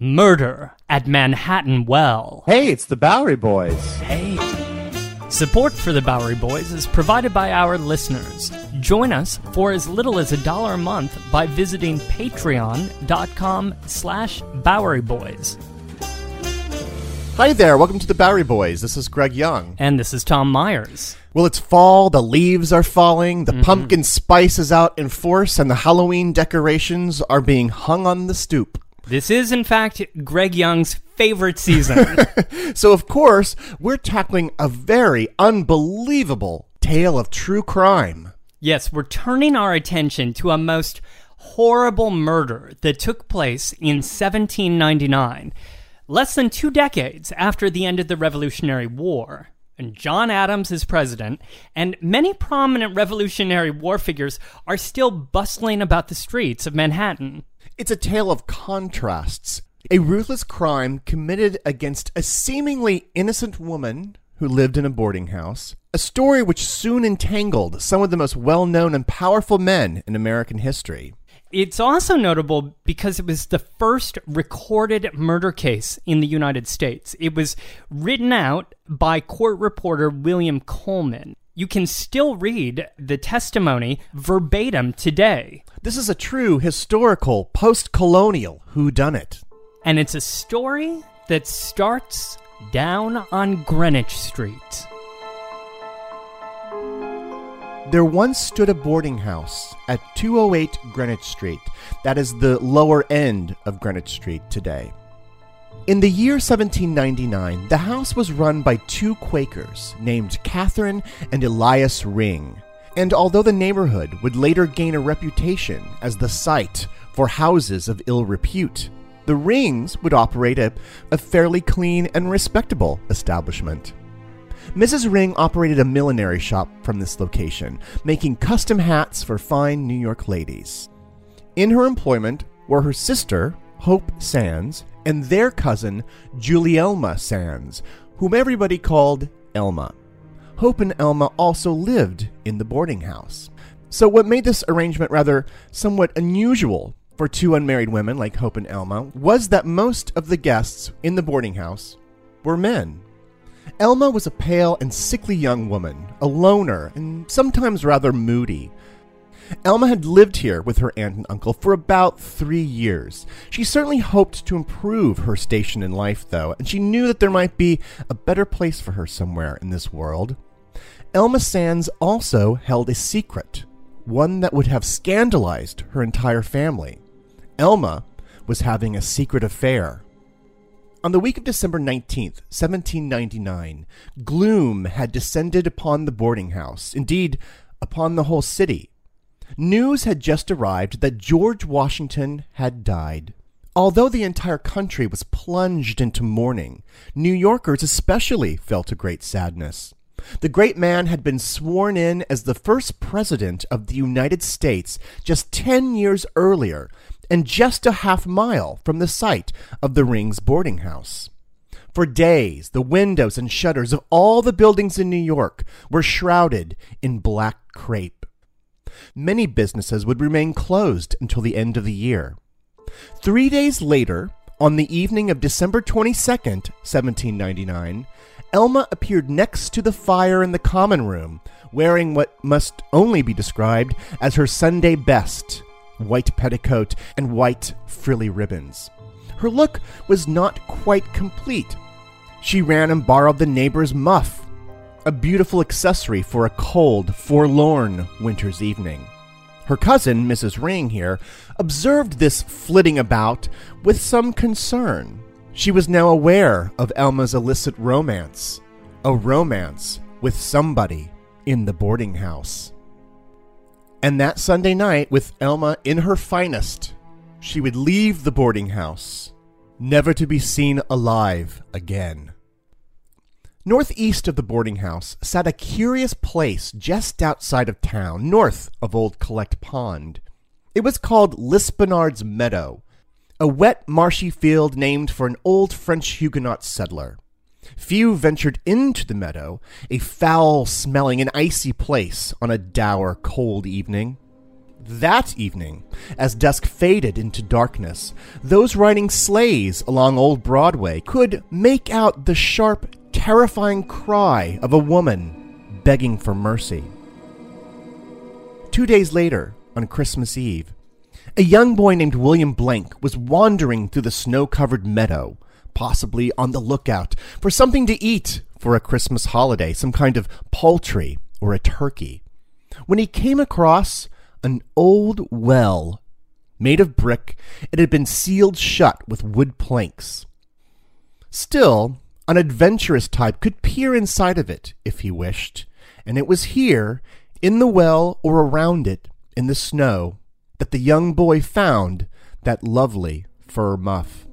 Murder at Manhattan Well. Hey, it's the Bowery Boys. Hey. Support for The Bowery Boys is provided by our listeners. Join us for as little as a dollar a month by visiting patreon.com slash Bowery Boys. Hi there, welcome to the Bowery Boys. This is Greg Young. And this is Tom Myers. Well, it's fall, the leaves are falling, Mm-hmm. the pumpkin spice is out in force, and the Halloween decorations are being hung on the stoop. This is, in fact, Greg Young's favorite season. So, of course, we're tackling a very unbelievable tale of true crime. Yes, we're turning our attention to a most horrible murder that took place in 1799, less than two decades after the end of the Revolutionary War. And John Adams is president, and many prominent Revolutionary War figures are still bustling about the streets of Manhattan. It's a tale of contrasts. A ruthless crime committed against a seemingly innocent woman who lived in a boarding house. A story which soon entangled some of the most well known and powerful men in American history. It's also notable because it was the first recorded murder case in the United States. It was written out by court reporter William Coleman. You can still read the testimony verbatim today. This is a true historical post colonial whodunit. And it's a story that starts down on Greenwich Street. There once stood a boarding house at 208 Greenwich Street. That is the lower end of Greenwich Street today. In the year 1799, the house was run by two Quakers named Catherine and Elias Ring. And although the neighborhood would later gain a reputation as the site for houses of ill repute, the Rings would operate a, a fairly clean and respectable establishment. Mrs. Ring operated a millinery shop from this location, making custom hats for fine New York ladies. In her employment were her sister, Hope Sands, and their cousin, Julielma Sands, whom everybody called Elma. Hope and Elma also lived in the boarding house. So, what made this arrangement rather somewhat unusual for two unmarried women like Hope and Elma was that most of the guests in the boarding house were men. Elma was a pale and sickly young woman, a loner, and sometimes rather moody. Elma had lived here with her aunt and uncle for about three years. She certainly hoped to improve her station in life, though, and she knew that there might be a better place for her somewhere in this world. Elma Sands also held a secret, one that would have scandalized her entire family. Elma was having a secret affair. On the week of December 19th, 1799, gloom had descended upon the boarding house, indeed, upon the whole city. News had just arrived that George Washington had died. Although the entire country was plunged into mourning, New Yorkers especially felt a great sadness. The great man had been sworn in as the first president of the United States just ten years earlier, and just a half mile from the site of the Rings boarding house. For days, the windows and shutters of all the buildings in New York were shrouded in black crepe. Many businesses would remain closed until the end of the year. Three days later, on the evening of December 22nd, 1799, Elma appeared next to the fire in the common room, wearing what must only be described as her Sunday best white petticoat and white frilly ribbons. Her look was not quite complete. She ran and borrowed the neighbor's muff, a beautiful accessory for a cold, forlorn winter's evening. Her cousin, Mrs. Ring, here, observed this flitting about with some concern. She was now aware of Elma's illicit romance, a romance with somebody in the boarding house. And that Sunday night, with Elma in her finest, she would leave the boarding house, never to be seen alive again. Northeast of the boarding house sat a curious place just outside of town, north of Old Collect Pond. It was called Lispenard's Meadow, a wet, marshy field named for an old French Huguenot settler. Few ventured into the meadow, a foul smelling and icy place on a dour, cold evening. That evening, as dusk faded into darkness, those riding sleighs along Old Broadway could make out the sharp, terrifying cry of a woman begging for mercy. Two days later, on Christmas Eve, a young boy named William Blank was wandering through the snow covered meadow, possibly on the lookout for something to eat for a Christmas holiday, some kind of poultry or a turkey, when he came across an old well made of brick. It had been sealed shut with wood planks. Still, an adventurous type could peer inside of it if he wished, and it was here, in the well or around it, in the snow, that the young boy found that lovely fur muff.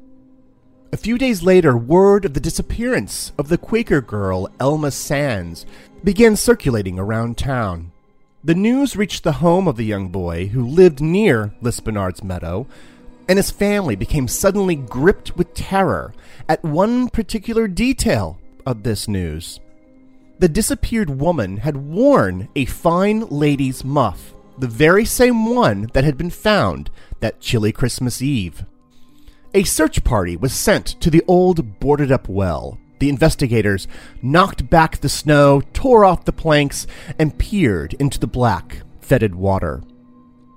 A few days later, word of the disappearance of the Quaker girl Elma Sands began circulating around town. The news reached the home of the young boy who lived near Lispenard's meadow, and his family became suddenly gripped with terror at one particular detail of this news. The disappeared woman had worn a fine lady's muff, the very same one that had been found that chilly Christmas Eve. A search party was sent to the old boarded up well. The investigators knocked back the snow, tore off the planks, and peered into the black, fetid water.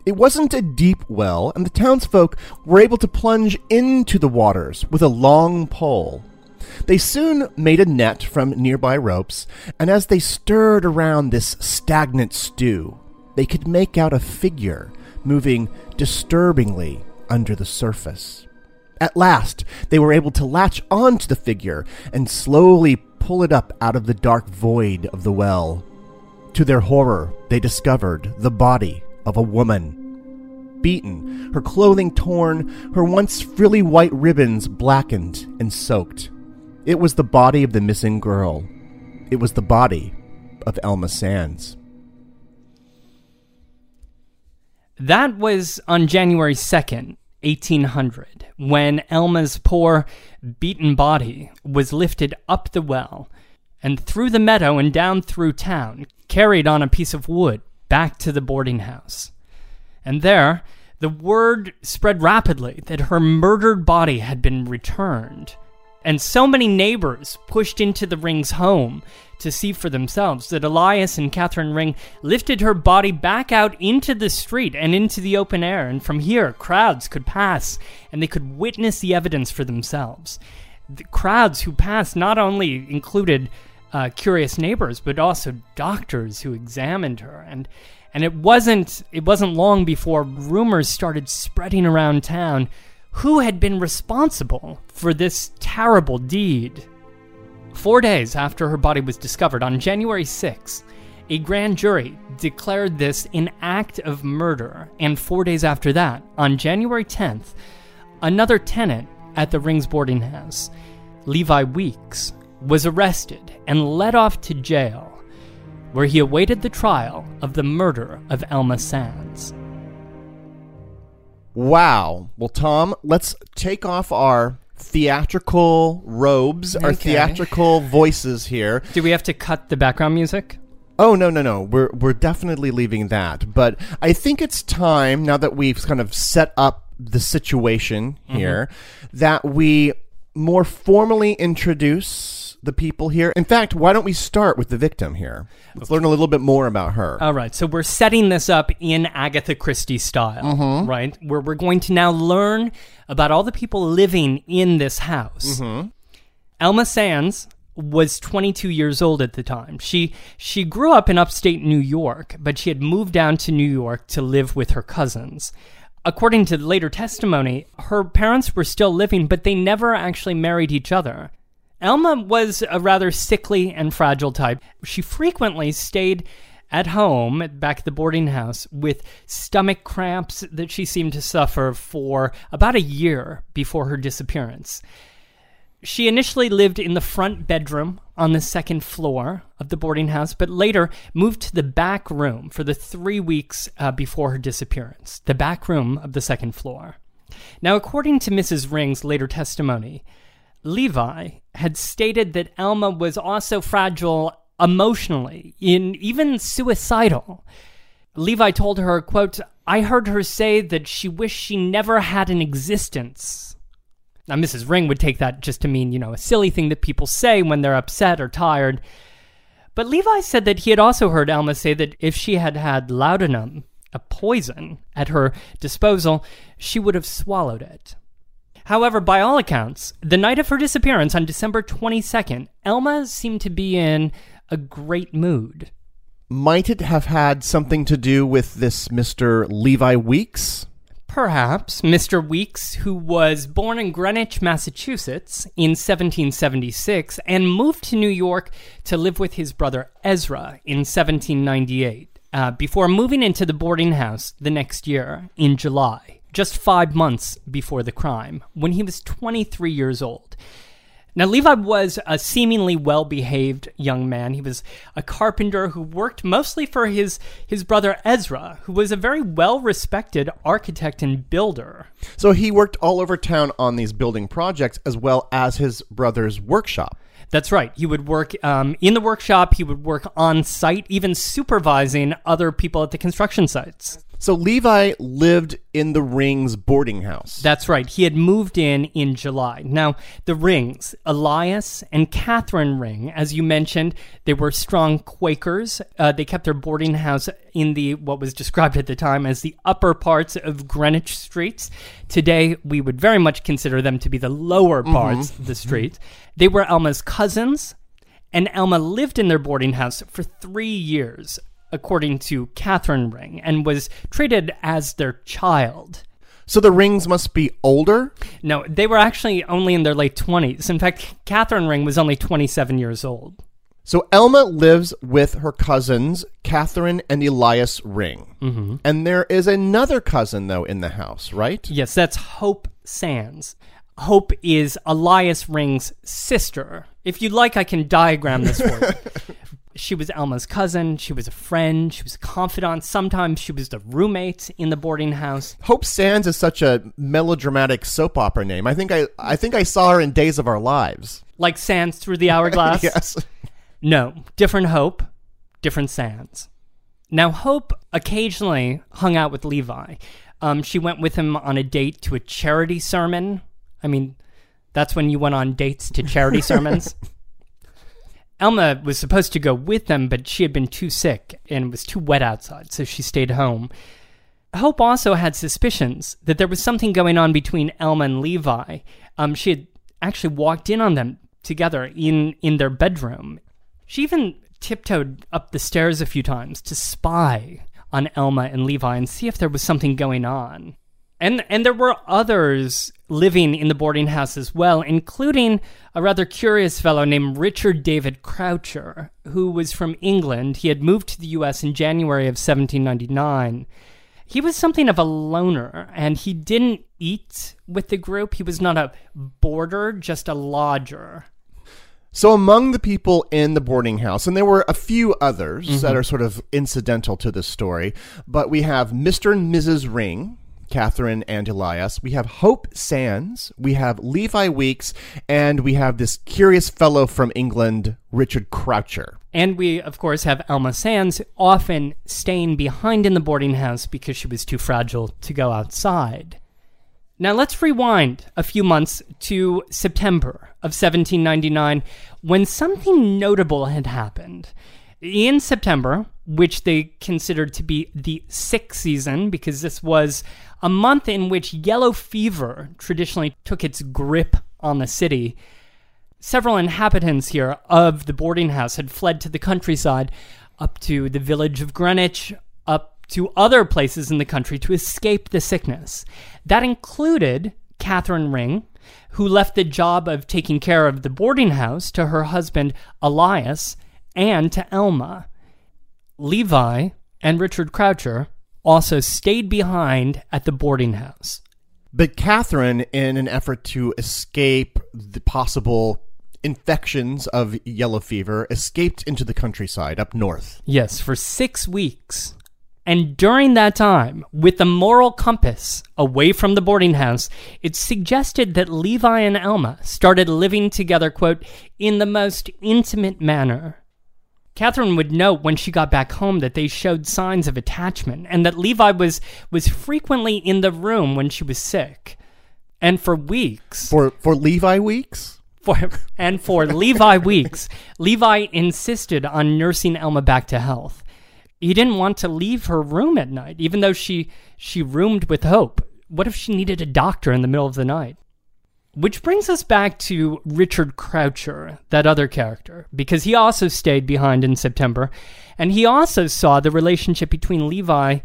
It wasn't a deep well, and the townsfolk were able to plunge into the waters with a long pole. They soon made a net from nearby ropes, and as they stirred around this stagnant stew, they could make out a figure moving disturbingly under the surface. At last, they were able to latch onto the figure and slowly pull it up out of the dark void of the well. To their horror, they discovered the body of a woman. Beaten, her clothing torn, her once frilly white ribbons blackened and soaked. It was the body of the missing girl. It was the body of Elma Sands. That was on January 2nd, 1800, when Elma's poor, beaten body was lifted up the well and through the meadow and down through town, carried on a piece of wood back to the boarding house. And there, the word spread rapidly that her murdered body had been returned. And so many neighbors pushed into the Ring's home to see for themselves that Elias and Catherine Ring lifted her body back out into the street and into the open air, and from here crowds could pass and they could witness the evidence for themselves. The crowds who passed not only included uh, curious neighbors, but also doctors who examined her, and and it wasn't it wasn't long before rumors started spreading around town who had been responsible for this terrible deed. Four days after her body was discovered, on January 6, a grand jury declared this an act of murder, and four days after that, on January 10th, another tenant at the Rings boarding house, Levi Weeks, was arrested and led off to jail, where he awaited the trial of the murder of Elma Sands. Wow. Well, Tom, let's take off our theatrical robes, our theatrical voices here. Do we have to cut the background music? Oh no no no! We're we're definitely leaving that. But I think it's time now that we've kind of set up the situation mm-hmm. here that we more formally introduce the people here. In fact, why don't we start with the victim here? Let's learn a little bit more about her. All right, so we're setting this up in Agatha Christie style, mm-hmm. right? Where we're going to now learn about all the people living in this house. Mm-hmm. Elma Sands was 22 years old at the time. She she grew up in upstate New York, but she had moved down to New York to live with her cousins. According to later testimony, her parents were still living, but they never actually married each other. Elma was a rather sickly and fragile type. She frequently stayed at home back at the boarding house with stomach cramps that she seemed to suffer for about a year before her disappearance. She initially lived in the front bedroom on the second floor of the boarding house, but later moved to the back room for the three weeks uh, before her disappearance. The back room of the second floor. Now, according to Mrs. Ring's later testimony, Levi had stated that Elma was also fragile emotionally, in even suicidal. Levi told her, quote, I heard her say that she wished she never had an existence. Now, Mrs. Ring would take that just to mean, you know, a silly thing that people say when they're upset or tired. But Levi said that he had also heard Elma say that if she had had laudanum, a poison, at her disposal, she would have swallowed it. However, by all accounts, the night of her disappearance on December 22nd, Elma seemed to be in a great mood. Might it have had something to do with this Mr. Levi Weeks? Perhaps Mr. Weeks, who was born in Greenwich, Massachusetts in 1776 and moved to New York to live with his brother Ezra in 1798, uh, before moving into the boarding house the next year in July, just five months before the crime, when he was 23 years old. Now, Levi was a seemingly well behaved young man. He was a carpenter who worked mostly for his, his brother Ezra, who was a very well respected architect and builder. So he worked all over town on these building projects as well as his brother's workshop. That's right. He would work um, in the workshop, he would work on site, even supervising other people at the construction sites. So Levi lived in the Rings boarding house. That's right. He had moved in in July. Now, the Rings, Elias and Catherine Ring, as you mentioned, they were strong Quakers. Uh, they kept their boarding house in the what was described at the time as the upper parts of Greenwich streets. Today, we would very much consider them to be the lower parts of the street. They were Elma's cousins, and Elma lived in their boarding house for three years according to Catherine Ring, and was treated as their child. So the Rings must be older? No, they were actually only in their late 20s. In fact, Catherine Ring was only 27 years old. So Elma lives with her cousins, Catherine and Elias Ring. Mm-hmm. And there is another cousin, though, in the house, right? Yes, that's Hope Sands. Hope is Elias Ring's sister. If you'd like, I can diagram this for you. she was Elma's cousin. She was a friend. She was a confidant. Sometimes she was the roommate in the boarding house. Hope Sands is such a melodramatic soap opera name. I think I, I think I saw her in Days of Our Lives. Like sands through the hourglass? yes. No, different Hope, different Sands. Now, Hope occasionally hung out with Levi. Um, she went with him on a date to a charity sermon. I mean, that's when you went on dates to charity sermons. Elma was supposed to go with them, but she had been too sick and it was too wet outside, so she stayed home. Hope also had suspicions that there was something going on between Elma and Levi. Um, she had actually walked in on them together in, in their bedroom. She even tiptoed up the stairs a few times to spy on Elma and Levi and see if there was something going on. And and there were others living in the boarding house as well, including a rather curious fellow named Richard David Croucher, who was from England. He had moved to the US in January of 1799. He was something of a loner, and he didn't eat with the group. He was not a boarder, just a lodger. So among the people in the boarding house, and there were a few others that mm-hmm. are sort of incidental to this story, but we have Mr. and Mrs. Ring, Catherine and Elias. We have Hope Sands. We have Levi Weeks, and we have this curious fellow from England, Richard Croucher. And we, of course, have Elma Sands often staying behind in the boarding house because she was too fragile to go outside. Now let's rewind a few months to September of 1799 when something notable had happened. In September, which they considered to be the sick season because this was a month in which yellow fever traditionally took its grip on the city, several inhabitants here of the boarding house had fled to the countryside up to the village of Greenwich, up to other places in the country to escape the sickness. That included Catherine Ring, who left the job of taking care of the boarding house to her husband Elias and to Elma. Levi and Richard Croucher also stayed behind at the boarding house. But Catherine, in an effort to escape the possible infections of yellow fever, escaped into the countryside up north. Yes, for six weeks. And during that time, with the moral compass away from the boarding house, it suggested that Levi and Elma started living together, quote, in the most intimate manner. Catherine would note when she got back home that they showed signs of attachment and that Levi was, was frequently in the room when she was sick. And for weeks. For, for Levi weeks? For, and for Levi weeks, Levi insisted on nursing Elma back to health he didn't want to leave her room at night, even though she she roomed with Hope. What if she needed a doctor in the middle of the night? Which brings us back to Richard Croucher, that other character, because he also stayed behind in September, and he also saw the relationship between Levi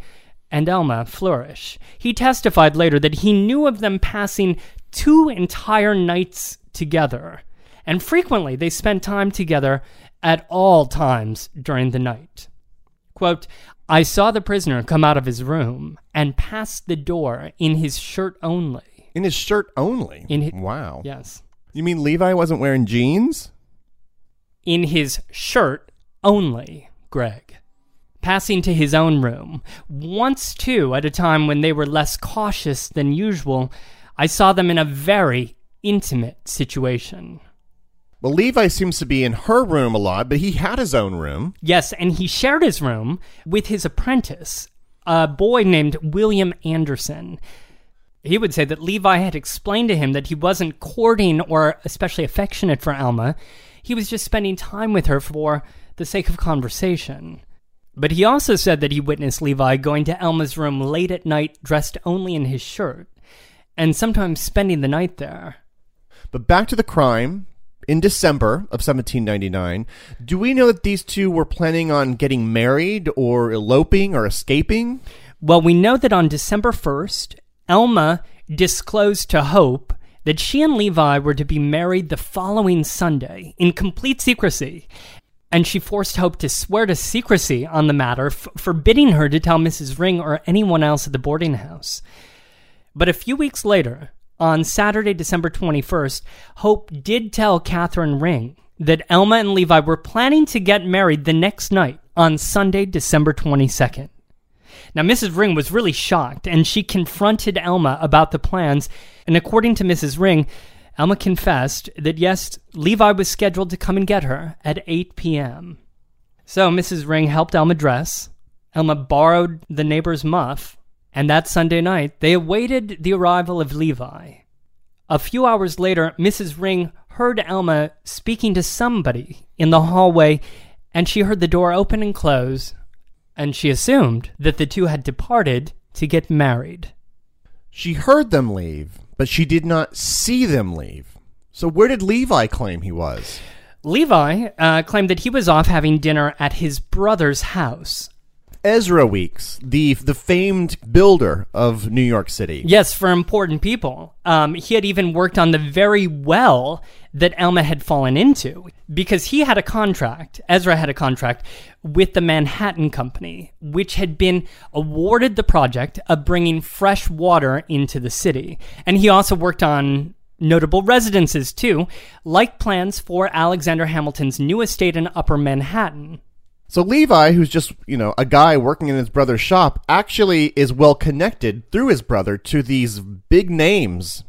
and Elma flourish. He testified later that he knew of them passing two entire nights together, and frequently they spent time together at all times during the night. Quote, I saw the prisoner come out of his room and pass the door in his shirt only. In his shirt only? In his, wow. Yes. You mean Levi wasn't wearing jeans? In his shirt only, Greg. Passing to his own room. Once, too, at a time when they were less cautious than usual, I saw them in a very intimate situation. Well, Levi seems to be in her room a lot, but he had his own room. Yes, and he shared his room with his apprentice, a boy named William Anderson. He would say that Levi had explained to him that he wasn't courting or especially affectionate for Elma. He was just spending time with her for the sake of conversation. But he also said that he witnessed Levi going to Elma's room late at night dressed only in his shirt, and sometimes spending the night there. But back to the crime in December of 1799. Do we know that these two were planning on getting married or eloping or escaping? Well, we know that on December 1st, Elma disclosed to Hope that she and Levi were to be married the following Sunday in complete secrecy. And she forced Hope to swear to secrecy on the matter, f- forbidding her to tell Mrs. Ring or anyone else at the boarding house. But a few weeks later, on Saturday, December 21st, Hope did tell Catherine Ring that Elma and Levi were planning to get married the next night on Sunday, December 22nd. Now, Mrs. Ring was really shocked and she confronted Elma about the plans. And according to Mrs. Ring, Elma confessed that yes, Levi was scheduled to come and get her at 8 p.m. So Mrs. Ring helped Elma dress. Elma borrowed the neighbor's muff and that Sunday night they awaited the arrival of Levi. A few hours later, Mrs. Ring heard Elma speaking to somebody in the hallway, and she heard the door open and close, and she assumed that the two had departed to get married. She heard them leave, but she did not see them leave. So, where did Levi claim he was? Levi uh, claimed that he was off having dinner at his brother's house, Ezra Weeks, the the famed builder of New York City. Yes, for important people. Um, he had even worked on the very well that Elma had fallen into because he had a contract. Ezra had a contract with the Manhattan Company, which had been awarded the project of bringing fresh water into the city, and he also worked on notable residences too, like plans for Alexander Hamilton's new estate in Upper Manhattan. So Levi, who's just, you know, a guy working in his brother's shop, actually is well connected through his brother to these big names.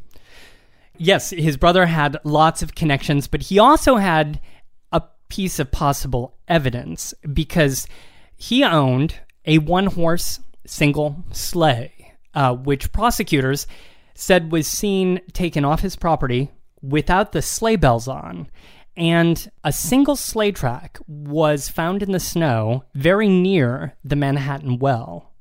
Yes, his brother had lots of connections, but he also had a piece of possible evidence because he owned a one horse single sleigh, uh, which prosecutors said was seen taken off his property without the sleigh bells on. And a single sleigh track was found in the snow very near the Manhattan Well.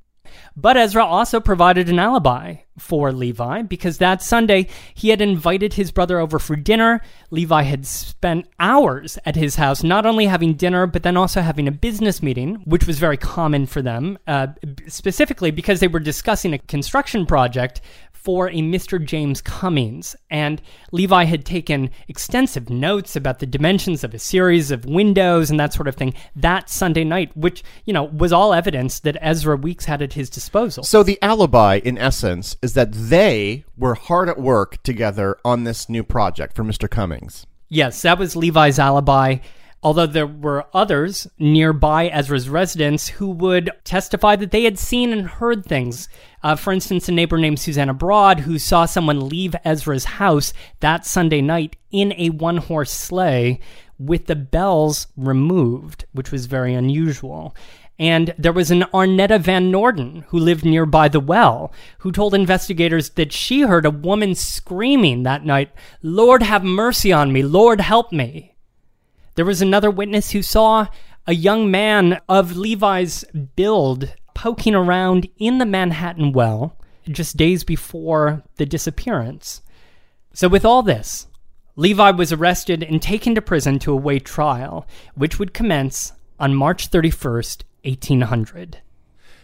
But Ezra also provided an alibi for Levi because that Sunday he had invited his brother over for dinner. Levi had spent hours at his house, not only having dinner, but then also having a business meeting, which was very common for them, uh, specifically because they were discussing a construction project for a Mr. James Cummings, and Levi had taken extensive notes about the dimensions of a series of windows and that sort of thing that Sunday night, which, you know, was all evidence that Ezra Weeks had at his disposal. So the alibi, in essence, is that they were hard at work together on this new project for Mr. Cummings. Yes, that was Levi's alibi although there were others nearby Ezra's residence who would testify that they had seen and heard things. Uh, for instance, a neighbor named Susanna Broad who saw someone leave Ezra's house that Sunday night in a one horse sleigh with the bells removed, which was very unusual. And there was an Arnetta Van Norden who lived nearby the well, who told investigators that she heard a woman screaming that night, Lord have mercy on me, Lord help me. There was another witness who saw a young man of Levi's build poking around in the Manhattan well just days before the disappearance. So, with all this, Levi was arrested and taken to prison to await trial, which would commence on March 31st, 1800.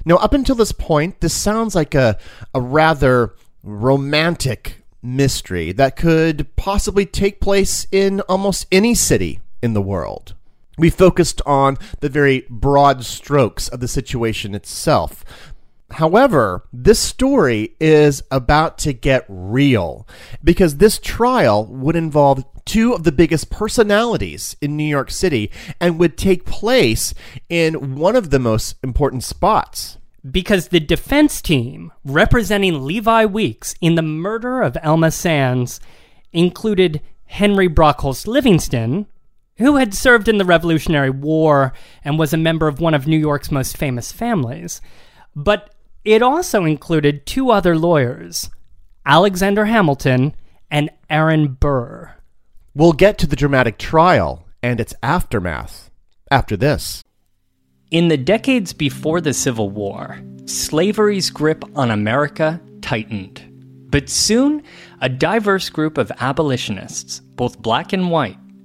Now, up until this point, this sounds like a, a rather romantic mystery that could possibly take place in almost any city in the world. We focused on the very broad strokes of the situation itself. However, this story is about to get real because this trial would involve two of the biggest personalities in New York City and would take place in one of the most important spots. Because the defense team representing Levi Weeks in the murder of Elma Sands included Henry Brockholst Livingston, who had served in the Revolutionary War and was a member of one of New York's most famous families. But it also included two other lawyers, Alexander Hamilton and Aaron Burr. We'll get to the dramatic trial and its aftermath after this. In the decades before the Civil War, slavery's grip on America tightened. But soon, a diverse group of abolitionists, both black and white,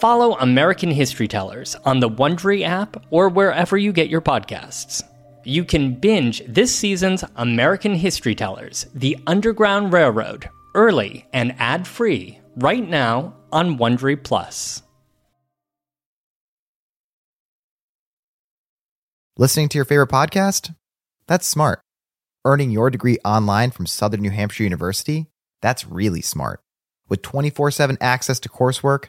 Follow American History Tellers on the Wondery app or wherever you get your podcasts. You can binge this season's American History Tellers, The Underground Railroad, early and ad-free right now on Wondery Plus. Listening to your favorite podcast? That's smart. Earning your degree online from Southern New Hampshire University? That's really smart. With 24 7 access to coursework,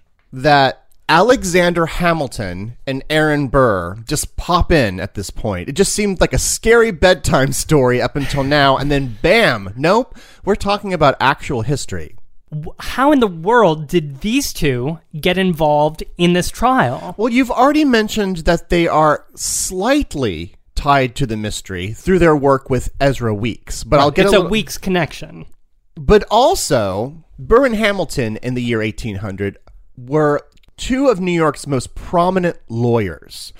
that Alexander Hamilton and Aaron Burr just pop in at this point. It just seemed like a scary bedtime story up until now, and then bam, nope, we're talking about actual history. How in the world did these two get involved in this trial? Well, you've already mentioned that they are slightly tied to the mystery through their work with Ezra Weeks, but I'll get it's a, a, week's connection. But also, Burr and Hamilton in the year 1800 were two of New York's most prominent lawyers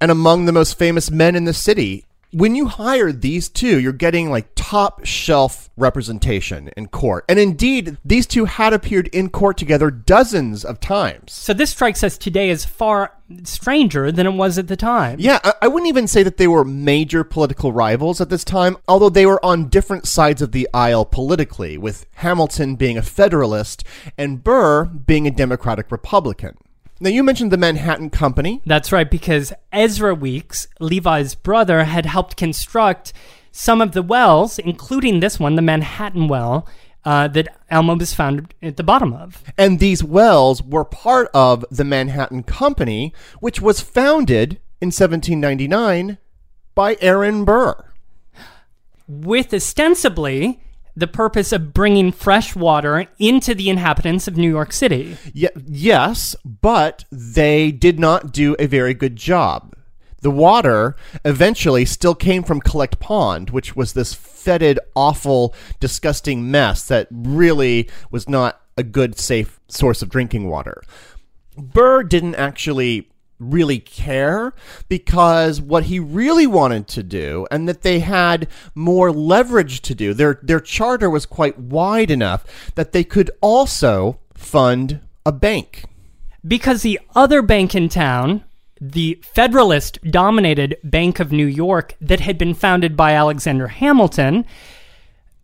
and among the most famous men in the city. When you hire these two, you're getting like top shelf representation in court. And indeed, these two had appeared in court together dozens of times. So this strikes us today as far stranger than it was at the time. Yeah, I, I wouldn't even say that they were major political rivals at this time, although they were on different sides of the aisle politically, with Hamilton being a Federalist and Burr being a Democratic Republican. Now, you mentioned the Manhattan Company. That's right, because Ezra Weeks, Levi's brother, had helped construct some of the wells, including this one, the Manhattan Well, uh, that Elma was found at the bottom of. And these wells were part of the Manhattan Company, which was founded in 1799 by Aaron Burr. with ostensibly the purpose of bringing fresh water into the inhabitants of New York City. Ye- yes, but they did not do a very good job. The water eventually still came from Collect Pond, which was this fetid, awful, disgusting mess that really was not a good, safe source of drinking water. Burr didn't actually really care because what he really wanted to do and that they had more leverage to do their their charter was quite wide enough that they could also fund a bank. Because the other bank in town, the Federalist dominated Bank of New York, that had been founded by Alexander Hamilton,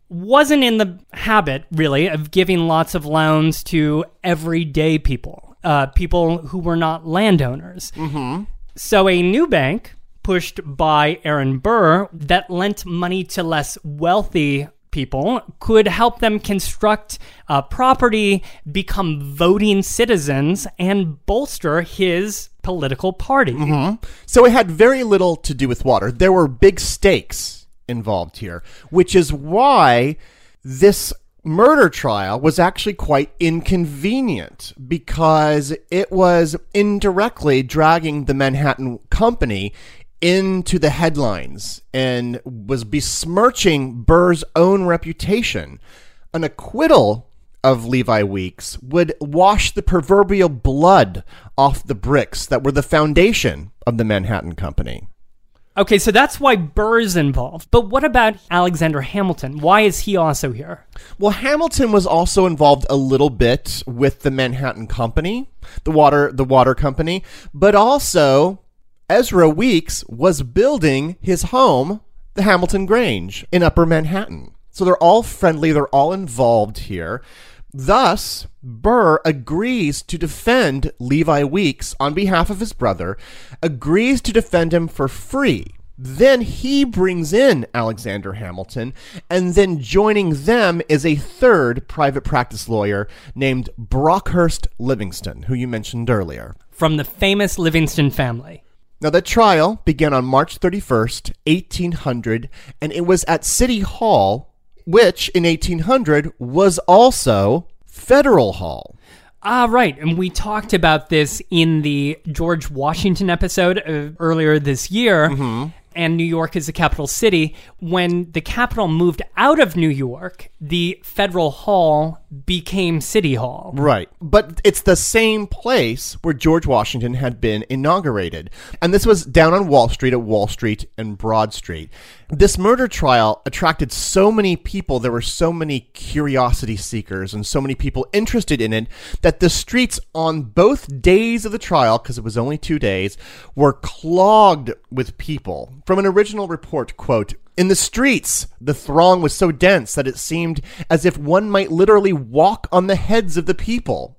wasn't in the habit, really, of giving lots of loans to everyday people, uh, people who were not landowners. Mm-hmm. So a new bank, pushed by Aaron Burr, that lent money to less wealthy people, could help them construct uh, property, become voting citizens, and bolster his political party. so it had very little to do with water there were big stakes involved here which is why this murder trial was actually quite inconvenient because it was indirectly dragging the Manhattan Company into the headlines and was besmirching Burr's own reputation. An acquittal of Levi Weeks would wash the proverbial blood off the bricks that were the foundation of the Manhattan Company. Okay, so that's why Burr's involved. But what about Alexander Hamilton? Why is he also here? Well, Hamilton was also involved a little bit with the Manhattan Company, the water the water company, but also Ezra Weeks was building his home, the Hamilton Grange in Upper Manhattan. So they're all friendly, they're all involved here. Thus, Burr agrees to defend Levi Weeks on behalf of his brother, agrees to defend him for free. Then he brings in Alexander Hamilton, and then joining them is a third private practice lawyer named Brockholst Livingston, who you mentioned earlier. From the famous Livingston family. Now, the trial began on March 31st, 1800, and it was at City Hall, which in 1800 was also Federal Hall. Ah, right. And we talked about this in the George Washington episode uh, earlier this year. And New York is the capital city. When the capital moved out of New York, the federal hall became City Hall. Right. But it's the same place where George Washington had been inaugurated. And this was down on Wall Street at Wall Street and Broad Street. This murder trial attracted so many people. There were so many curiosity seekers and so many people interested in it that the streets on both days of the trial, because it was only two days, were clogged with people. From an original report, quote, in the streets, the throng was so dense that it seemed as if one might literally walk on the heads of the people.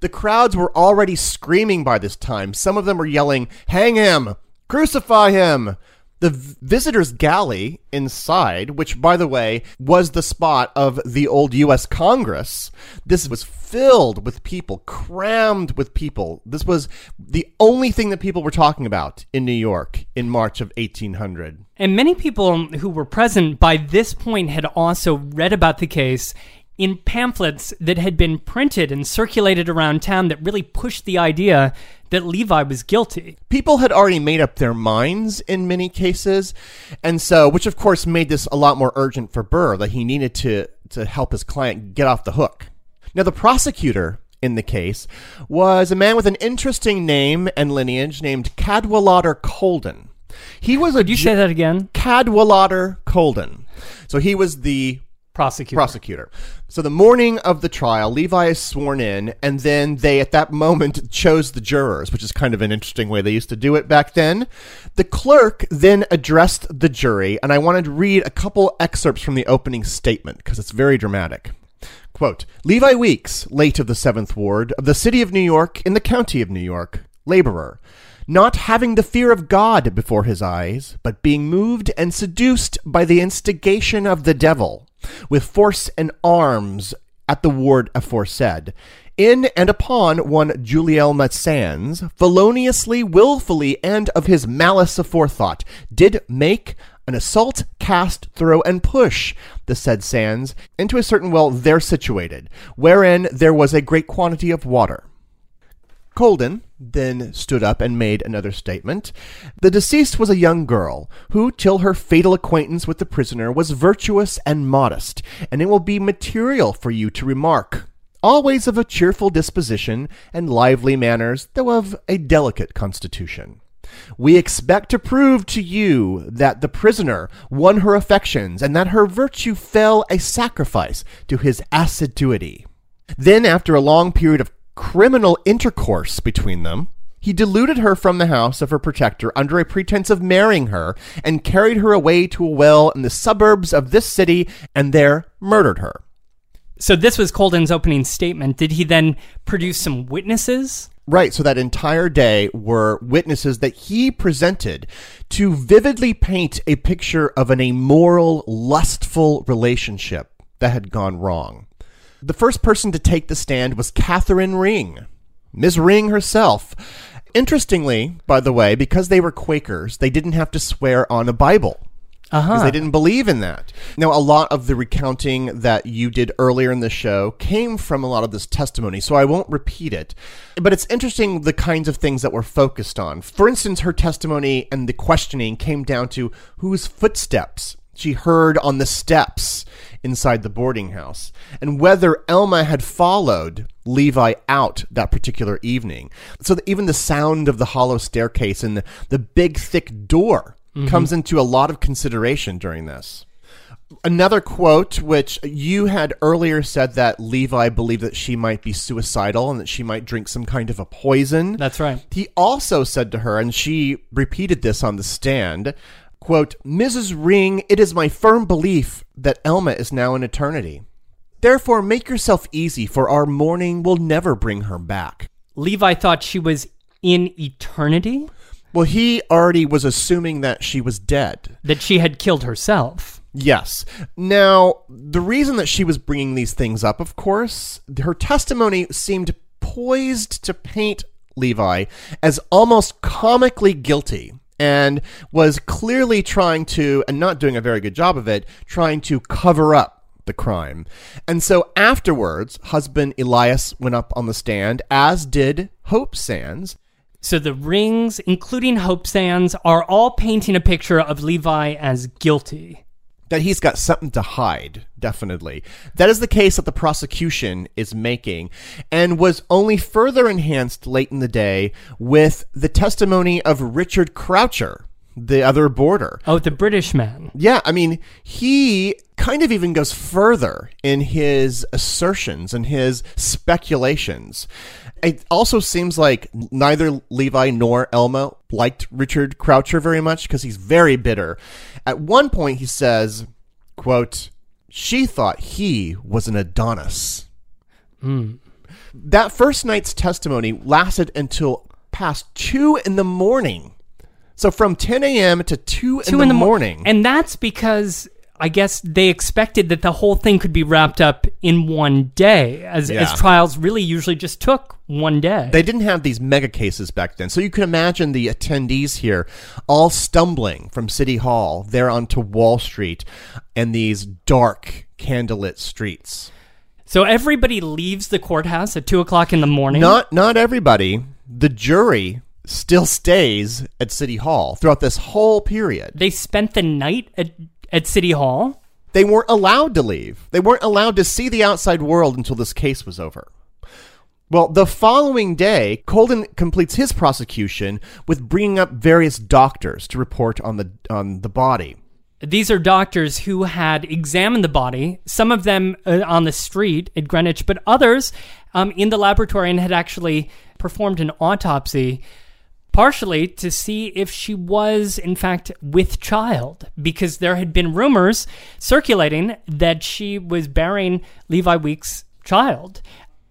The crowds were already screaming by this time. Some of them were yelling, Hang him! Crucify him! The visitors' galley inside, which, by the way, was the spot of the old U.S. Congress, this was filled with people, crammed with people. This was the only thing that people were talking about in New York in March of 1800. And many people who were present by this point had also read about the case in pamphlets that had been printed and circulated around town that really pushed the idea that Levi was guilty. People had already made up their minds in many cases, and so, which of course made this a lot more urgent for Burr that he needed to, to help his client get off the hook. Now, the prosecutor in the case was a man with an interesting name and lineage named Cadwallader Colden. He was a Did you say that again? Cadwallader Colden. So he was the Prosecutor. prosecutor. So the morning of the trial, Levi is sworn in, and then they, at that moment, chose the jurors, which is kind of an interesting way they used to do it back then. The clerk then addressed the jury, and I wanted to read a couple excerpts from the opening statement because it's very dramatic. Quote, Levi Weeks, late of the Seventh Ward, of the city of New York, in the county of New York, laborer, not having the fear of God before his eyes, but being moved and seduced by the instigation of the devil, with force and arms at the ward aforesaid, in and upon one Julielma Sands, feloniously, wilfully, and of his malice aforethought, did make an assault, cast, throw, and push the said sands into a certain well there situated, wherein there was a great quantity of water. Colden then stood up and made another statement. The deceased was a young girl, who, till her fatal acquaintance with the prisoner, was virtuous and modest, and it will be material for you to remark. Always of a cheerful disposition and lively manners, though of a delicate constitution. We expect to prove to you that the prisoner won her affections and that her virtue fell a sacrifice to his assiduity. Then, after a long period of criminal intercourse between them, he deluded her from the house of her protector under a pretense of marrying her and carried her away to a well in the suburbs of this city and there murdered her. So this was Colden's opening statement. Did he then produce some witnesses? Right, so that entire day were witnesses that he presented to vividly paint a picture of an immoral, lustful relationship that had gone wrong. The first person to take the stand was Catherine Ring, Miss Ring herself. Interestingly, by the way, because they were Quakers, they didn't have to swear on a Bible. Because they uh-huh. didn't believe in that. Now, a lot of the recounting that you did earlier in the show came from a lot of this testimony, so I won't repeat it. But it's interesting the kinds of things that were focused on. For instance, her testimony and the questioning came down to whose footsteps she heard on the steps inside the boarding house, and whether Elma had followed Levi out that particular evening. So that even the sound of the hollow staircase and the, the big thick door mm-hmm. comes into a lot of consideration during this. Another quote, which you had earlier said that Levi believed that she might be suicidal and that she might drink some kind of a poison. That's right. He also said to her, and she repeated this on the stand, quote, Mrs. Ring, it is my firm belief that Elma is now in eternity. Therefore, make yourself easy, for our mourning will never bring her back. Levi thought she was in eternity, Well, he already was assuming that she was dead. that she had killed herself. Yes. Now, the reason that she was bringing these things up, of course, her testimony seemed poised to paint Levi as almost comically guilty and was clearly trying to, and not doing a very good job of it, trying to cover up the crime. And so afterwards, husband Elias went up on the stand, as did Hope Sands. So the rings, including Hope Sands, are all painting a picture of Levi as guilty. That he's got something to hide, definitely. That is the case that the prosecution is making, and was only further enhanced late in the day with the testimony of Richard Croucher, the other boarder. Oh, the British man. Yeah, I mean, he kind of even goes further in his assertions and his speculations. It also seems like neither Levi nor Elma liked Richard Croucher very much because he's very bitter. At one point, he says, quote, she thought he was an Adonis. Hmm. That first night's testimony lasted until past 2 in the morning. So from 10 a.m. to 2, Two in the, mo- morning. And that's because I guess they expected that the whole thing could be wrapped up in one day, as, Yeah. as trials really usually just took one day. They didn't have these mega cases back then. So you can imagine the attendees here all stumbling from City Hall there onto Wall Street and these dark candlelit streets. so everybody leaves the courthouse at 2 o'clock in the morning. Not not everybody. The jury still stays at City Hall throughout this whole period. They spent the night at, at City Hall. They weren't allowed to leave. They weren't allowed to see the outside world until this case was over. Well, the following day, Colden completes his prosecution with bringing up various doctors to report on the on the body. These are doctors who had examined the body, some of them uh, on the street at Greenwich, but others um, in the laboratory and had actually performed an autopsy, partially to see if she was, in fact, with child, because there had been rumors circulating that she was bearing Levi Weeks' child.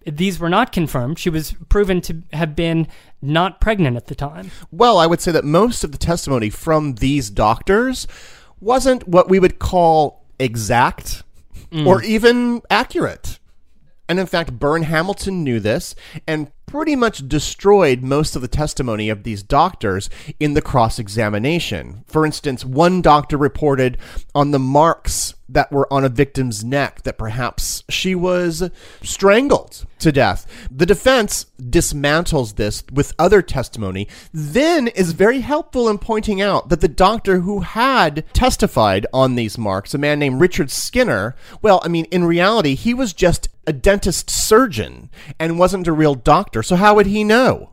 These were not confirmed. She was proven to have been not pregnant at the time. Well, I would say that most of the testimony from these doctors wasn't what we would call exact mm. or even accurate. And in fact, Burr and Hamilton knew this and pretty much destroyed most of the testimony of these doctors in the cross examination. For instance, one doctor reported on the marks that were on a victim's neck that perhaps she was strangled to death. The defense dismantles this with other testimony, then is very helpful in pointing out that the doctor who had testified on these marks, a man named Richard Skinner, well, I mean, in reality, he was just a dentist surgeon and wasn't a real doctor. So how would he know?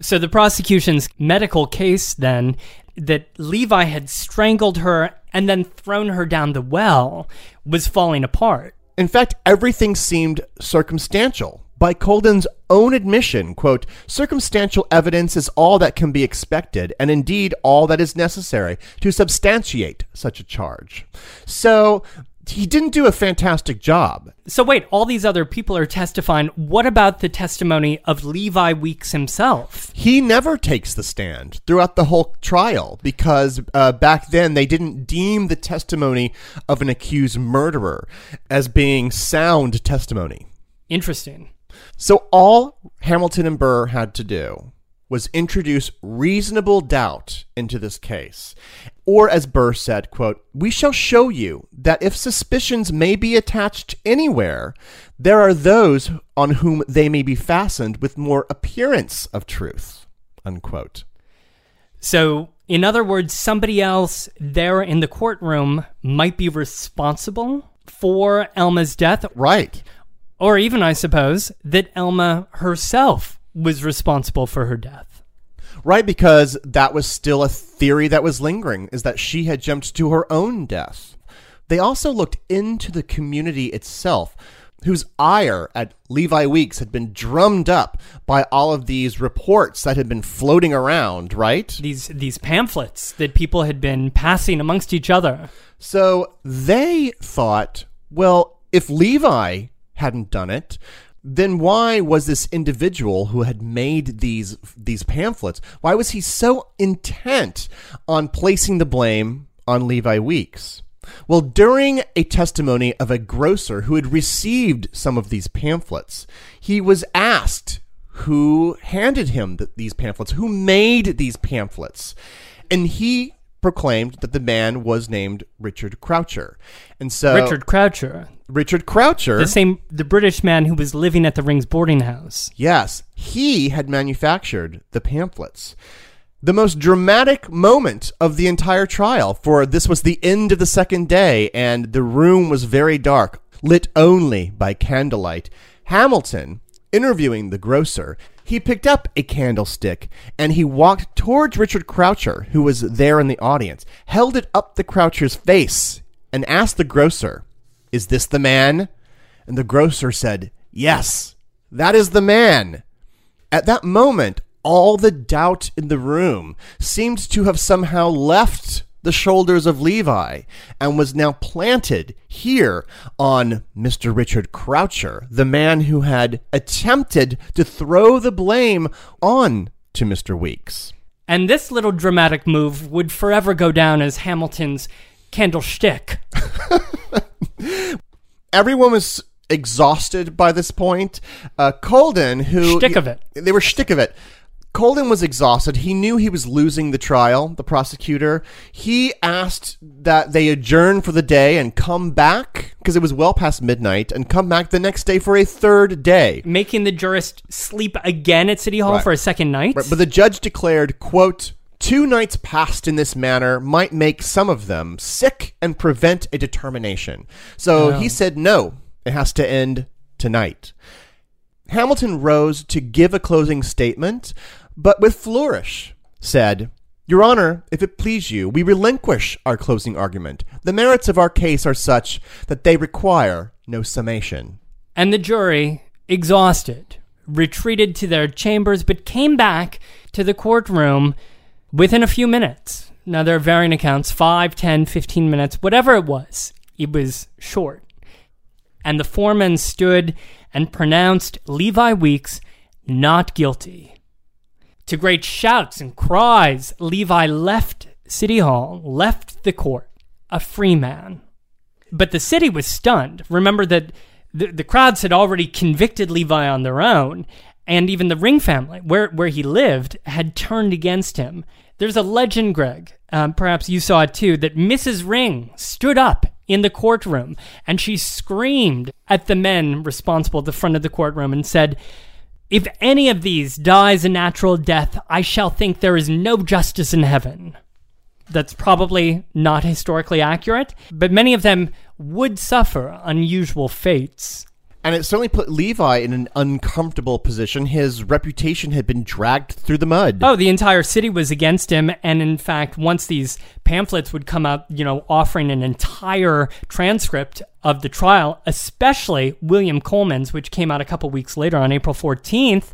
So the prosecution's medical case then that Levi had strangled her and then thrown her down the well was falling apart. In fact, everything seemed circumstantial. By Colden's own admission, quote, circumstantial evidence is all that can be expected, and indeed all that is necessary to substantiate such a charge. So he didn't do a fantastic job. So wait, all these other people are testifying. What about the testimony of Levi Weeks himself? He never takes the stand throughout the whole trial because uh, back then they didn't deem the testimony of an accused murderer as being sound testimony. Interesting. So all Hamilton and Burr had to do was introduce reasonable doubt into this case. Or as Burr said, quote, "We shall show you that if suspicions may be attached anywhere, there are those on whom they may be fastened with more appearance of truth." Unquote. So, in other words, somebody else there in the courtroom might be responsible for Elma's death, Right. or even, I suppose, that Elma herself was responsible for her death. Right, because that was still a theory that was lingering, is that she had jumped to her own death. They also looked into the community itself, whose ire at Levi Weeks had been drummed up by all of these reports that had been floating around, right? These these pamphlets that people had been passing amongst each other. So they thought, well, if Levi hadn't done it, then why was this individual who had made these these pamphlets, why was he so intent on placing the blame on Levi Weeks? Well, during a testimony of a grocer who had received some of these pamphlets, he was asked who handed him th- these pamphlets, who made these pamphlets. And he proclaimed that the man was named Richard Croucher. And so Richard Croucher, Richard Croucher, the same the British man who was living at the Rings boarding house. yes, he had manufactured the pamphlets. the most dramatic moment of the entire trial, for this was the end of the second day, and the room was very dark, lit only by candlelight. Hamilton, interviewing the grocer, he picked up a candlestick and he walked towards Richard Croucher, who was there in the audience, held it up the Croucher's face, and asked the grocer, Is this the man? And the grocer said, Yes, that is the man. At that moment, all the doubt in the room seemed to have somehow left the shoulders of Levi and was now planted here on Mr. Richard Croucher, the man who had attempted to throw the blame on to Mr. Weeks. And this little dramatic move would forever go down as Hamilton's candlestick. Everyone was exhausted by this point. Uh, Colden, who Shtick of it. they were shtick of it. Colden was exhausted. He knew he was losing the trial, the prosecutor. He asked that they adjourn for the day and come back, because it was well past midnight, and come back the next day for a third day. Making the jurist sleep again at City Hall Right. for a second night. Right, but the judge declared, quote, Two nights passed in this manner might make some of them sick and prevent a determination. So he said, no, it has to end tonight. Hamilton rose to give a closing statement, but with flourish said, Your Honor, if it please you, we relinquish our closing argument. The merits of our case are such that they require no summation. And the jury, exhausted, retreated to their chambers but came back to the courtroom within a few minutes. Now, there are varying accounts 5, 10, 15 minutes, whatever it was. It was short. And the foreman stood and pronounced Levi Weeks not guilty. To great shouts and cries, Levi left City Hall, left the court, a free man. But the city was stunned. Remember that the, the crowds had already convicted Levi on their own, and even the Ring family, where, where he lived, had turned against him. There's a legend, Greg, um, perhaps you saw it too, that Mrs. Ring stood up in the courtroom and she screamed at the men responsible at the front of the courtroom and said, If any of these dies a natural death, I shall think there is no justice in heaven that's probably not historically accurate, but many of them would suffer unusual fates. And it certainly put Levi in an uncomfortable position. His reputation had been dragged through the mud. Oh, the entire city was against him, and in fact, once these pamphlets would come out, you know, offering an entire transcript of the trial, especially William Coleman's, which came out a couple weeks later on April 14th,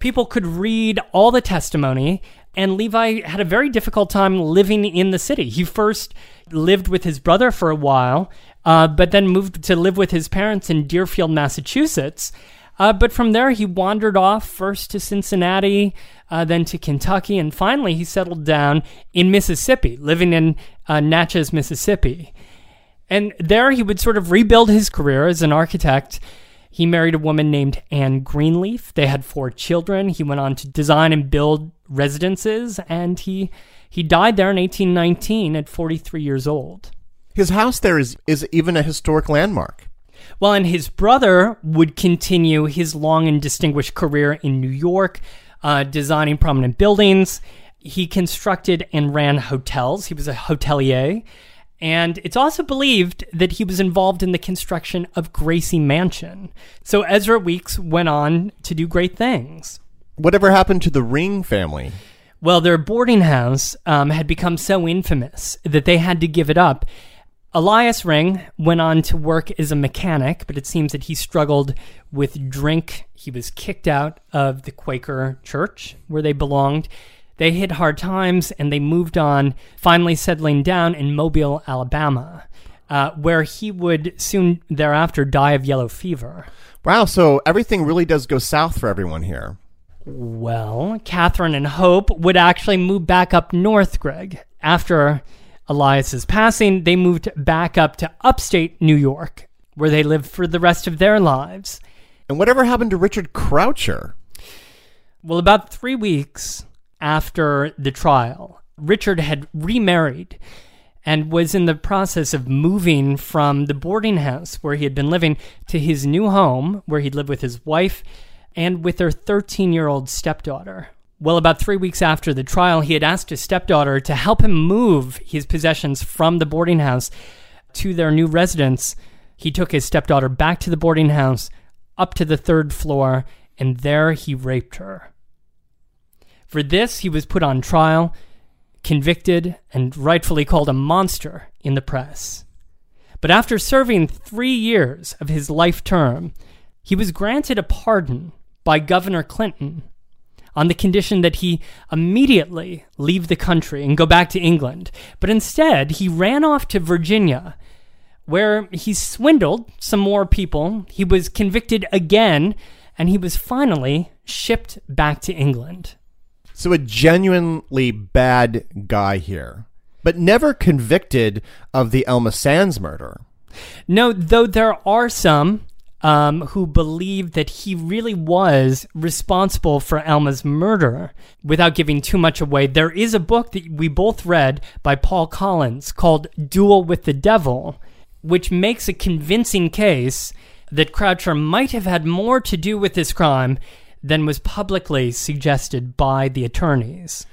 people could read all the testimony and Levi had a very difficult time living in the city. He first lived with his brother for a while, uh, but then moved to live with his parents in Deerfield, Massachusetts. Uh, but from there, he wandered off first to Cincinnati, uh, then to Kentucky, and finally he settled down in Mississippi, living in uh, Natchez, Mississippi. And there he would sort of rebuild his career as an architect. He married a woman named Anne Greenleaf. They had four children. He went on to design and build residences, and he he died there in 1819 at 43 years old. His house there is, is even a historic landmark. Well, and his brother would continue his long and distinguished career in New York, uh, designing prominent buildings. He constructed and ran hotels. He was a hotelier. And it's also believed that he was involved in the construction of Gracie Mansion. So Ezra Weeks went on to do great things. Whatever happened to the Ring family? Well, their boarding house um, had become so infamous that they had to give it up. Elias Ring went on to work as a mechanic, but it seems that he struggled with drink. He was kicked out of the Quaker church where they belonged. They hit hard times and they moved on, finally settling down in Mobile, Alabama, uh, where he would soon thereafter die of yellow fever. Wow, so everything really does go south for everyone here. Well, Catherine and Hope would actually move back up north, Greg. After Elias's passing, they moved back up to upstate New York, where they lived for the rest of their lives. And whatever happened to Richard Croucher? Well, about three weeks after the trial, Richard had remarried and was in the process of moving from the boarding house where he had been living to his new home, where he'd lived with his wife and with their 13 year old stepdaughter. Well, about three weeks after the trial, he had asked his stepdaughter to help him move his possessions from the boarding house to their new residence. He took his stepdaughter back to the boarding house, up to the third floor, and there he raped her. For this, he was put on trial, convicted, and rightfully called a monster in the press. But after serving three years of his life term, he was granted a pardon by Governor Clinton on the condition that he immediately leave the country and go back to England. But instead, he ran off to Virginia, where he swindled some more people. He was convicted again, and he was finally shipped back to England. So a genuinely bad guy here, but never convicted of the Elma Sands murder. No, though there are some um, who believed that he really was responsible for Elma's murder. Without giving too much away, there is a book that we both read by Paul Collins called Duel with the Devil, which makes a convincing case that Croucher might have had more to do with this crime than was publicly suggested by the attorneys.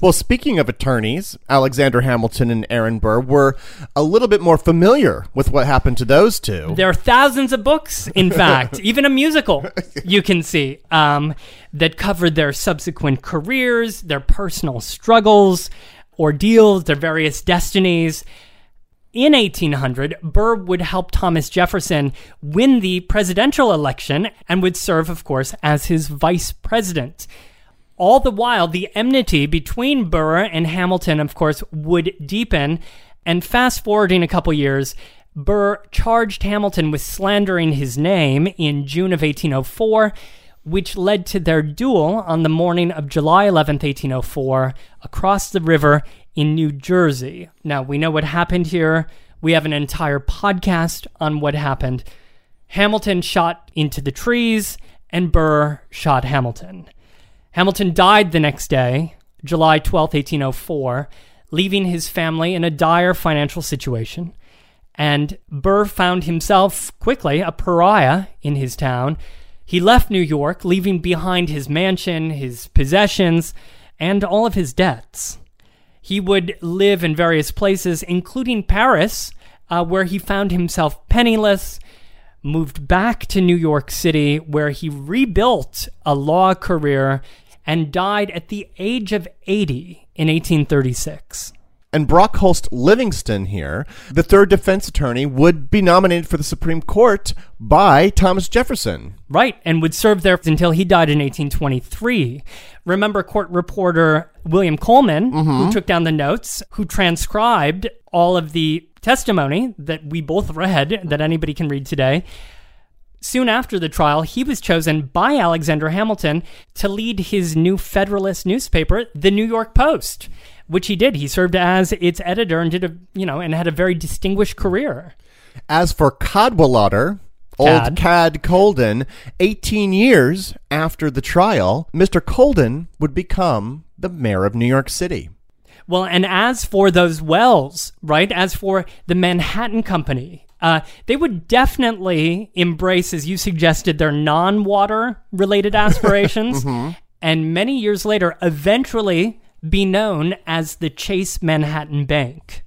Well, speaking of attorneys, Alexander Hamilton and Aaron Burr were a little bit more familiar with what happened to those two. There are thousands of books, in fact, even a musical you can see um, that covered their subsequent careers, their personal struggles, ordeals, their various destinies. In 1800, Burr would help Thomas Jefferson win the presidential election and would serve, of course, as his vice president. All the while, the enmity between Burr and Hamilton, of course, would deepen. And fast forwarding a couple years, Burr charged Hamilton with slandering his name in June of 1804, which led to their duel on the morning of July 11th, 1804, across the river in New Jersey. Now, we know what happened here. We have an entire podcast on what happened. Hamilton shot into the trees, and Burr shot Hamilton. Hamilton died the next day, July 12, 1804, leaving his family in a dire financial situation. And Burr found himself quickly a pariah in his town. He left New York, leaving behind his mansion, his possessions, and all of his debts. He would live in various places, including Paris, uh, where he found himself penniless, moved back to New York City, where he rebuilt a law career and died at the age of 80 in 1836. And Brockholst Livingston here, the third defense attorney, would be nominated for the Supreme Court by Thomas Jefferson. Right, and would serve there until he died in 1823. Remember court reporter William Coleman, who mm-hmm. took down the notes, who transcribed all of the testimony that we both read, that anybody can read today. Soon after the trial, he was chosen by Alexander Hamilton to lead his new Federalist newspaper, the New York Post, which he did. He served as its editor and did a, you know, and had a very distinguished career. As for Cadwallader, old Cad. Colden, 18 years after the trial, Mr. Colden would become the mayor of New York City. Well, and as for those wells, right? As for the Manhattan Company, uh, they would definitely embrace, as you suggested, their non water related aspirations. And many years later, eventually be known as the Chase Manhattan Bank.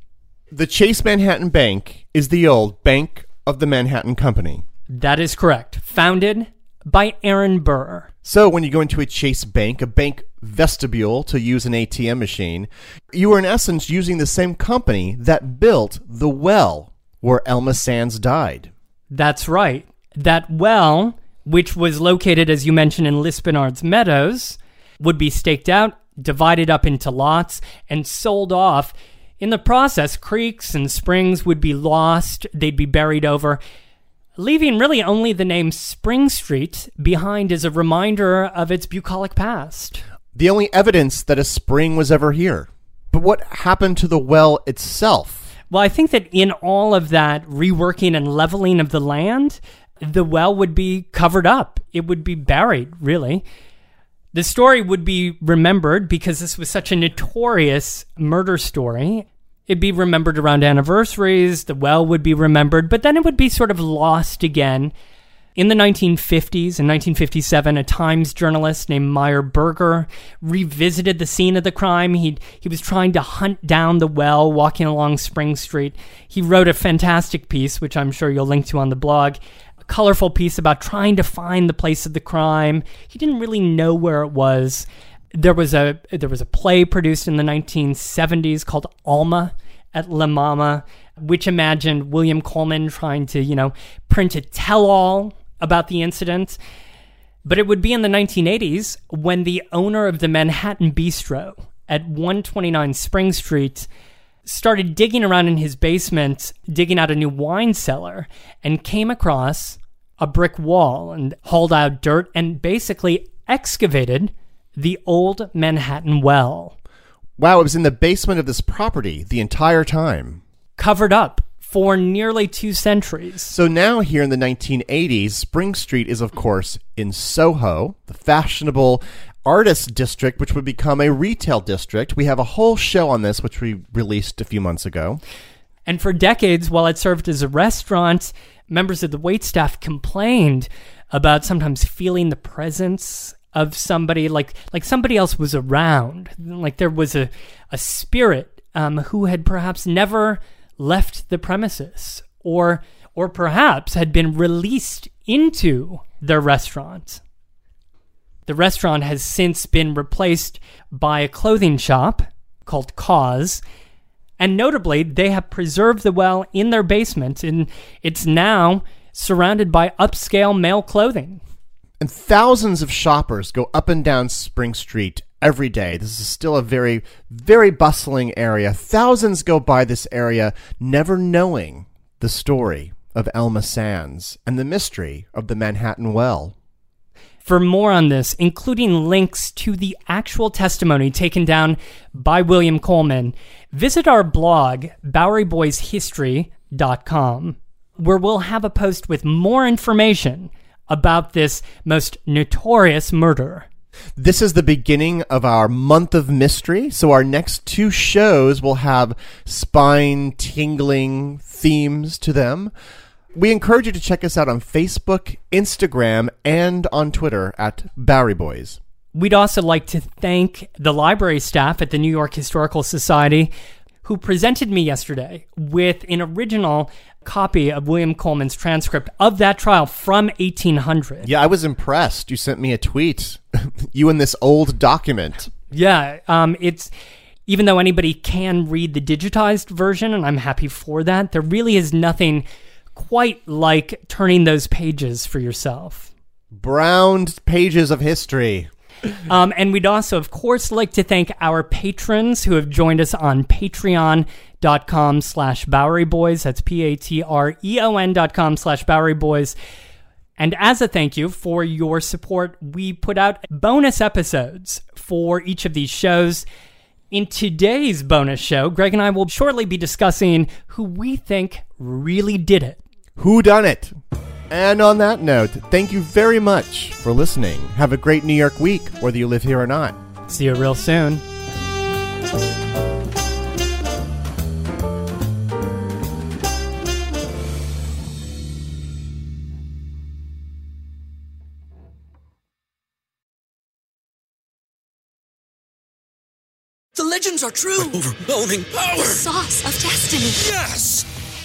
The Chase Manhattan Bank is the old Bank of the Manhattan Company. That is correct. Founded by Aaron Burr. So when you go into a Chase Bank, a bank vestibule to use an ATM machine, you are in essence using the same company that built the well where Elma Sands died. That's right. That well, which was located, as you mentioned, in Lispenard's Meadows, would be staked out, divided up into lots, and sold off. In the process, creeks and springs would be lost, they'd be buried over, leaving really only the name Spring Street behind as a reminder of its bucolic past. The only evidence that a spring was ever here. But what happened to the well itself? Well, I think that in all of that reworking and leveling of the land, the well would be covered up. It would be buried, really. The story would be remembered because this was such a notorious murder story. It'd be remembered around anniversaries, the well would be remembered, but then it would be sort of lost again. In the 1950s in 1957, a Times journalist named Meyer Berger revisited the scene of the crime. He he was trying to hunt down the well walking along Spring Street. He wrote a fantastic piece, which I'm sure you'll link to on the blog, colorful piece about trying to find the place of the crime. He didn't really know where it was. There was a there was a play produced in the 1970s called Alma at La Mama, which imagined William Coleman trying to, you know, print a tell-all about the incident. But it would be in the 1980s when the owner of the Manhattan Bistro at 129 Spring Street started digging around in his basement, digging out a new wine cellar, and came across a brick wall and hauled out dirt and basically excavated the old Manhattan well. Wow, it was in the basement of this property the entire time. Covered up for nearly two centuries. So now, here in the 1980s, Spring Street is, of course, in Soho, the fashionable artist district, which would become a retail district. We have a whole show on this, which we released a few months ago. And for decades, while it served as a restaurant, members of the waitstaff complained about sometimes feeling the presence of somebody, like like somebody else was around, like there was a a spirit um, who had perhaps never left the premises or or perhaps had been released into their restaurant. The restaurant has since been replaced by a clothing shop called COS, and notably, they have preserved the well in their basement, and it's now surrounded by upscale male clothing. And thousands of shoppers go up and down Spring Street every day. This is still a very, very bustling area. Thousands go by this area never knowing the story of Elma Sands and the mystery of the Manhattan Well. For more on this, including links to the actual testimony taken down by William Coleman, visit our blog, BoweryBoysHistory.com, where we'll have a post with more information about this most notorious murder. This is the beginning of our month of mystery. So, our next two shows will have spine tingling themes to them. We encourage you to check us out on Facebook, Instagram, and on Twitter at Bowery Boys. We'd also like to thank the library staff at the New York Historical Society who presented me yesterday with an original copy of William Coleman's transcript of that trial from 1800. Yeah, I was impressed. You sent me a tweet. you and this old document. Yeah, um, it's even though anybody can read the digitized version, and I'm happy for that. There really is nothing quite like turning those pages for yourself. Browned pages of history. Um, and we'd also, of course, like to thank our patrons who have joined us on patreon.com slash Bowery Boys. That's P-A-T-R-E-O-N dot com slash Bowery Boys. And as a thank you for your support, we put out bonus episodes for each of these shows. In today's bonus show, Greg and I will shortly be discussing who we think really did it. Who done it? And on that note, thank you very much for listening. Have a great New York week, whether you live here or not. See you real soon. The legends are true. Overwhelming power! Sauce of destiny. Yes!